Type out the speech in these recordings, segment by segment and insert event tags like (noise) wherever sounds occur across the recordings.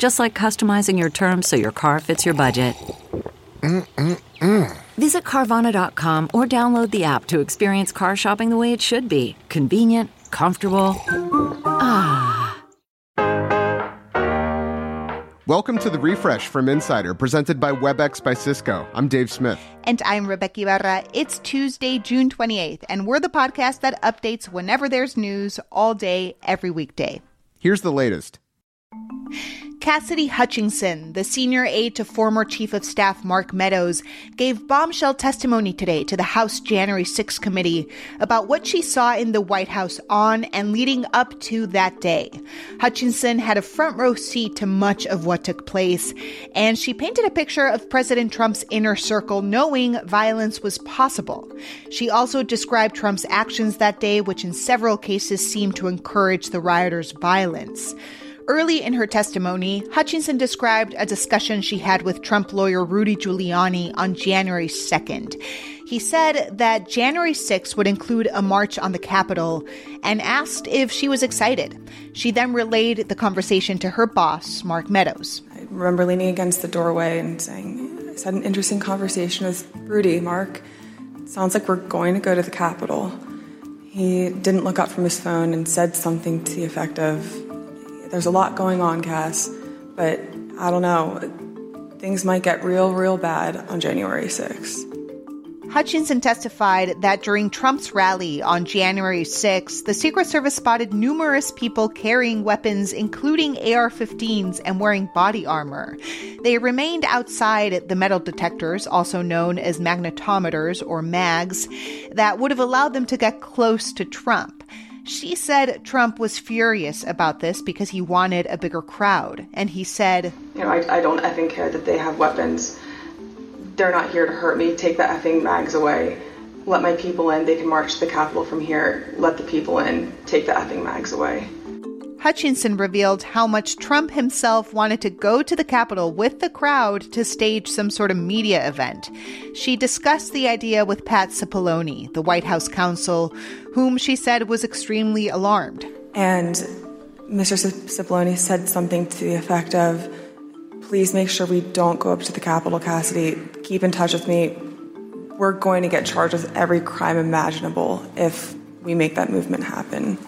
Just like customizing your terms so your car fits your budget. Mm-mm-mm. Visit Carvana.com or download the app to experience car shopping the way it should be convenient, comfortable. Ah. Welcome to the refresh from Insider, presented by WebEx by Cisco. I'm Dave Smith. And I'm Rebeca Ibarra. It's Tuesday, June 28th, and we're the podcast that updates whenever there's news all day, every weekday. Here's the latest. Cassidy Hutchinson, the senior aide to former Chief of Staff Mark Meadows, gave bombshell testimony today to the House January 6 committee about what she saw in the White House on and leading up to that day. Hutchinson had a front row seat to much of what took place, and she painted a picture of President Trump's inner circle knowing violence was possible. She also described Trump's actions that day, which in several cases seemed to encourage the rioters' violence. Early in her testimony, Hutchinson described a discussion she had with Trump lawyer Rudy Giuliani on January 2nd. He said that January 6th would include a march on the Capitol and asked if she was excited. She then relayed the conversation to her boss, Mark Meadows. I remember leaning against the doorway and saying, I had an interesting conversation with Rudy, Mark. Sounds like we're going to go to the Capitol. He didn't look up from his phone and said something to the effect of, there's a lot going on, Cass, but I don't know. Things might get real, real bad on January 6th. Hutchinson testified that during Trump's rally on January 6, the Secret Service spotted numerous people carrying weapons, including AR 15s, and wearing body armor. They remained outside the metal detectors, also known as magnetometers or mags, that would have allowed them to get close to Trump. She said Trump was furious about this because he wanted a bigger crowd. And he said, You know, I, I don't effing care that they have weapons. They're not here to hurt me. Take the effing mags away. Let my people in. They can march to the Capitol from here. Let the people in. Take the effing mags away. Hutchinson revealed how much Trump himself wanted to go to the Capitol with the crowd to stage some sort of media event. She discussed the idea with Pat Cipollone, the White House counsel, whom she said was extremely alarmed. And Mr. Cipollone said something to the effect of, please make sure we don't go up to the Capitol, Cassidy. Keep in touch with me. We're going to get charged with every crime imaginable if we make that movement happen.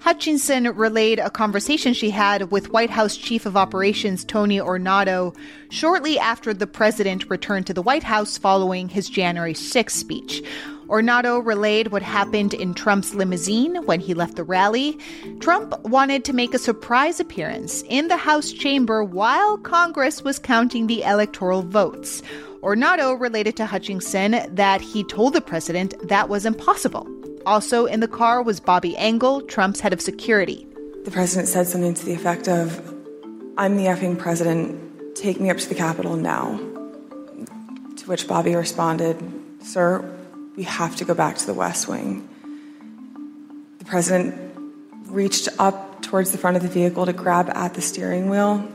Hutchinson relayed a conversation she had with White House Chief of Operations Tony Ornato shortly after the president returned to the White House following his January 6 speech. Ornato relayed what happened in Trump's limousine when he left the rally. Trump wanted to make a surprise appearance in the House chamber while Congress was counting the electoral votes. Ornato related to Hutchinson that he told the president that was impossible. Also in the car was Bobby Engel, Trump's head of security. The president said something to the effect of, I'm the effing president, take me up to the Capitol now. To which Bobby responded, Sir, we have to go back to the West Wing. The president reached up towards the front of the vehicle to grab at the steering wheel.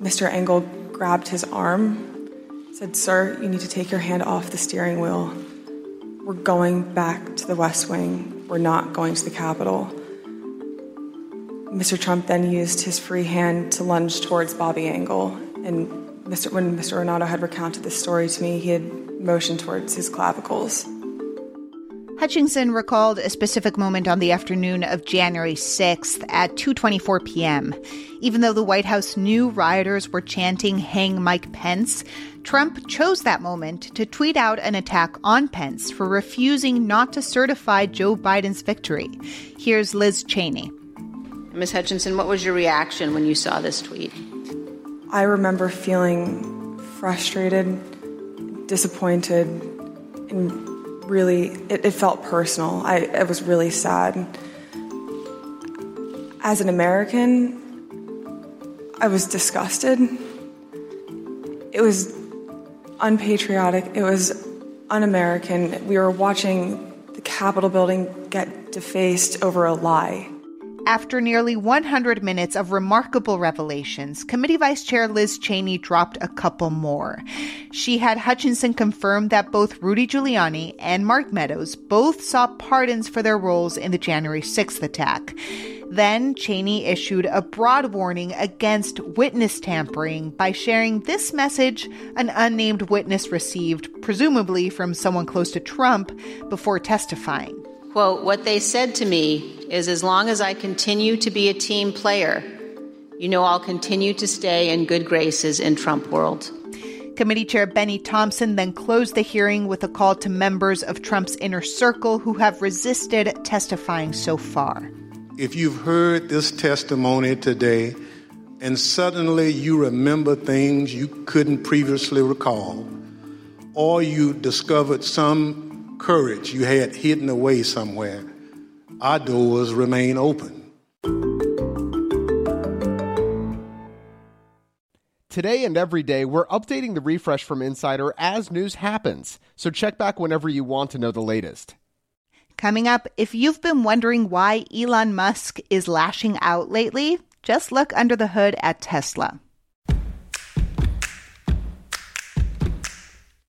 Mr. Engel grabbed his arm, said, Sir, you need to take your hand off the steering wheel. We're going back to the West Wing. We're not going to the Capitol. Mr. Trump then used his free hand to lunge towards Bobby Engel. And Mr. when Mr. Ornato had recounted this story to me, he had motioned towards his clavicles. Hutchinson recalled a specific moment on the afternoon of January 6th at 2:24 p.m. Even though the White House knew rioters were chanting hang Mike Pence, Trump chose that moment to tweet out an attack on Pence for refusing not to certify Joe Biden's victory. Here's Liz Cheney. Ms. Hutchinson, what was your reaction when you saw this tweet? I remember feeling frustrated, disappointed, and really, it, it felt personal. I, it was really sad. As an American, I was disgusted. It was unpatriotic. It was un American. We were watching the Capitol building get defaced over a lie. After nearly 100 minutes of remarkable revelations, Committee Vice Chair Liz Cheney dropped a couple more. She had Hutchinson confirm that both Rudy Giuliani and Mark Meadows both sought pardons for their roles in the January 6th attack. Then Cheney issued a broad warning against witness tampering by sharing this message an unnamed witness received, presumably from someone close to Trump, before testifying. Quote, what they said to me is as long as I continue to be a team player, you know I'll continue to stay in good graces in Trump world. Committee Chair Bennie Thompson then closed the hearing with a call to members of Trump's inner circle who have resisted testifying so far. If you've heard this testimony today and suddenly you remember things you couldn't previously recall, or you discovered some courage you had hidden away somewhere, our doors remain open. Today and every day, we're updating the refresh from Insider as news happens, so check back whenever you want to know the latest. Coming up, if you've been wondering why Elon Musk is lashing out lately, just look under the hood at Tesla.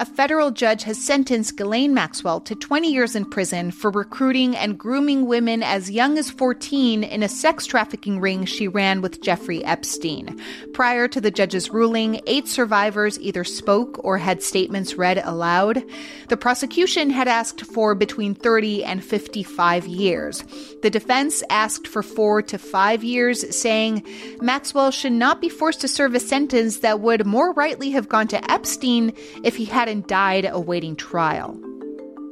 a federal judge has sentenced Ghislaine Maxwell to 20 years in prison for recruiting and grooming women as young as 14 in a sex trafficking ring she ran with Jeffrey Epstein. Prior to the judge's ruling, eight survivors either spoke or had statements read aloud. The prosecution had asked for between 30 and 55 years. The defense asked for four to five years, saying Maxwell should not be forced to serve a sentence that would more rightly have gone to Epstein if he had and died awaiting trial.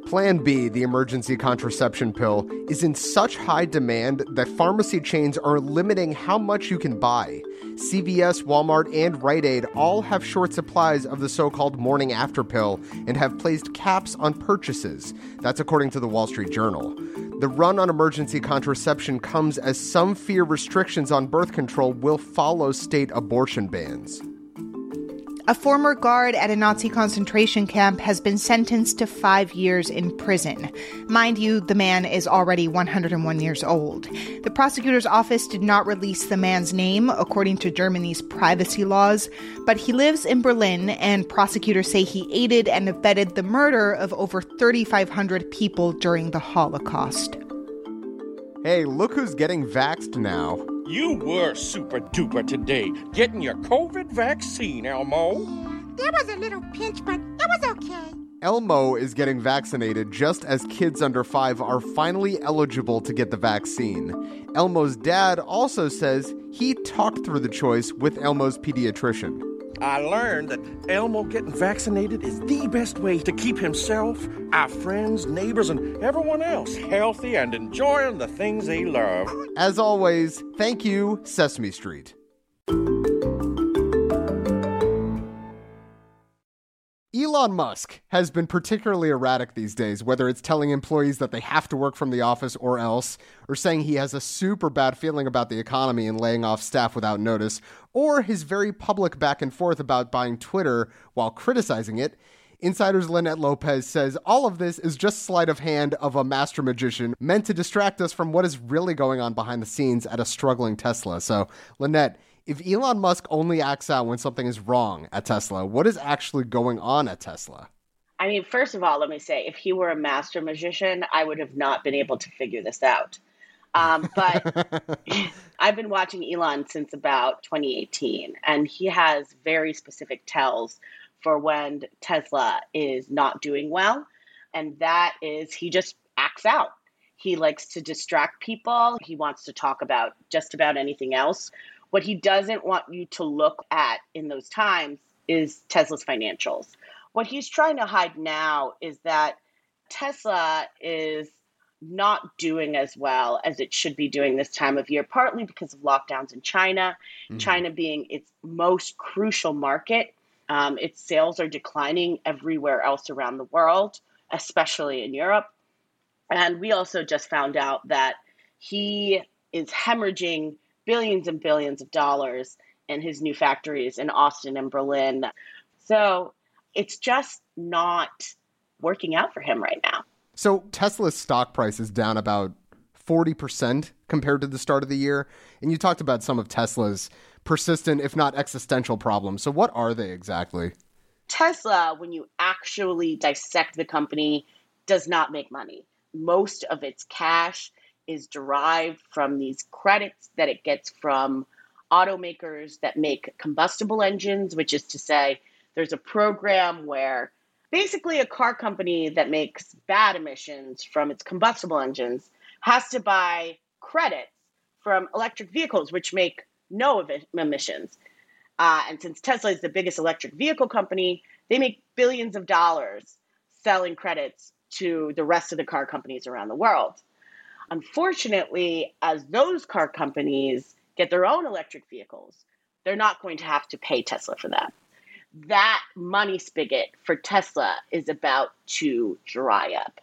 Plan B, the emergency contraception pill, is in such high demand that pharmacy chains are limiting how much you can buy. CVS, Walmart, and Rite Aid all have short supplies of the so called morning after pill and have placed caps on purchases. That's according to the Wall Street Journal. The run on emergency contraception comes as some fear restrictions on birth control will follow state abortion bans. A former guard at a Nazi concentration camp has been sentenced to five years in prison. Mind you, the man is already 101 years old. The prosecutor's office did not release the man's name, according to Germany's privacy laws, but he lives in Berlin, and prosecutors say he aided and abetted the murder of over 3,500 people during the Holocaust. Hey, look who's getting vaxxed now. You were super duper today, getting your COVID vaccine, Elmo. There was a little pinch, but it was okay. Elmo is getting vaccinated just as kids under five are finally eligible to get the vaccine. Elmo's dad also says he talked through the choice with Elmo's pediatrician. I learned that Elmo getting vaccinated is the best way to keep himself, our friends, neighbors, and everyone else healthy and enjoying the things they love. As always, thank you, Sesame Street. Elon Musk has been particularly erratic these days, whether it's telling employees that they have to work from the office or else, or saying he has a super bad feeling about the economy and laying off staff without notice, or his very public back and forth about buying Twitter while criticizing it. Insider's Linette Lopez says all of this is just sleight of hand of a master magician meant to distract us from what is really going on behind the scenes at a struggling Tesla. So, Linette, if Elon Musk only acts out when something is wrong at Tesla, what is actually going on at Tesla? I mean, first of all, let me say, if he were a master magician, I would have not been able to figure this out. Um, (laughs) but (laughs) I've been watching Elon since about 2018, and he has very specific tells for when Tesla is not doing well. And that is he just acts out. He likes to distract people. He wants to talk about just about anything else. What he doesn't want you to look at in those times is Tesla's financials. What he's trying to hide now is that Tesla is not doing as well as it should be doing this time of year, partly because of lockdowns in China, mm-hmm. China being its most crucial market um, its sales are declining everywhere else around the world, especially in Europe. And we also just found out that he is hemorrhaging billions and billions of dollars in his new factories in Austin and Berlin. So it's just not working out for him right now. So Tesla's stock price is down about 40% compared to the start of the year. And you talked about some of Tesla's persistent, if not existential problems. So, what are they exactly? Tesla, when you actually dissect the company, does not make money. Most of its cash is derived from these credits that it gets from automakers that make combustible engines, which is to say, there's a program where basically a car company that makes bad emissions from its combustible engines has to buy credits from electric vehicles, which make no emissions. Uh, and since Tesla is the biggest electric vehicle company, they make billions of dollars selling credits to the rest of the car companies around the world. Unfortunately, as those car companies get their own electric vehicles, they're not going to have to pay Tesla for that. That money spigot for Tesla is about to dry up.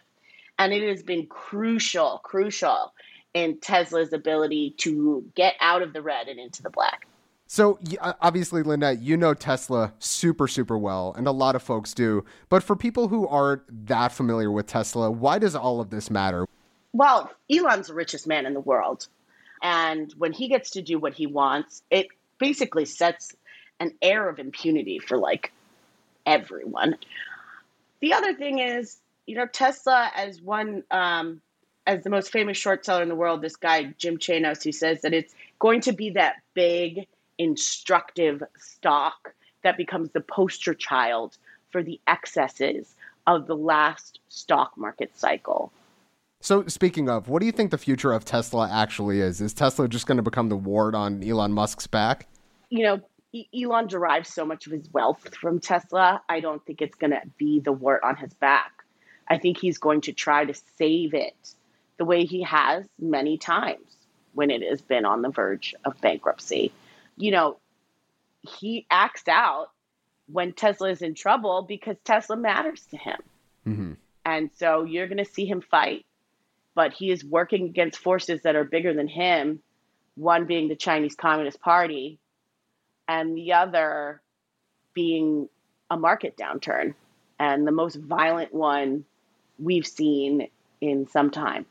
And it has been crucial, crucial in Tesla's ability to get out of the red and into the black. So uh, obviously, Linda, you know Tesla super, super well, and a lot of folks do. But for people who aren't that familiar with Tesla, why does all of this matter? Well, Elon's the richest man in the world. And when he gets to do what he wants, it basically sets an air of impunity for like everyone. The other thing is, you know, Tesla, as one um, as the most famous short seller in the world, this guy, Jim Chanos, who says that it's going to be that big, instructive stock that becomes the poster child for the excesses of the last stock market cycle. So, speaking of, what do you think the future of Tesla actually is? Is Tesla just going to become the ward on Elon Musk's back? You know, Elon derives so much of his wealth from Tesla. I don't think it's going to be the wart on his back. I think he's going to try to save it the way he has many times when it has been on the verge of bankruptcy. You know, he acts out when Tesla is in trouble because Tesla matters to him. Mm-hmm. And so you're going to see him fight, but he is working against forces that are bigger than him, one being the Chinese Communist Party, and the other being a market downturn, and the most violent one we've seen in some time.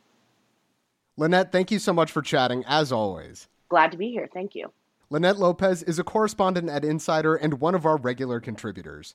Linette, thank you so much for chatting, as always. Glad to be here. Thank you. Linette Lopez is a correspondent at Insider and one of our regular contributors.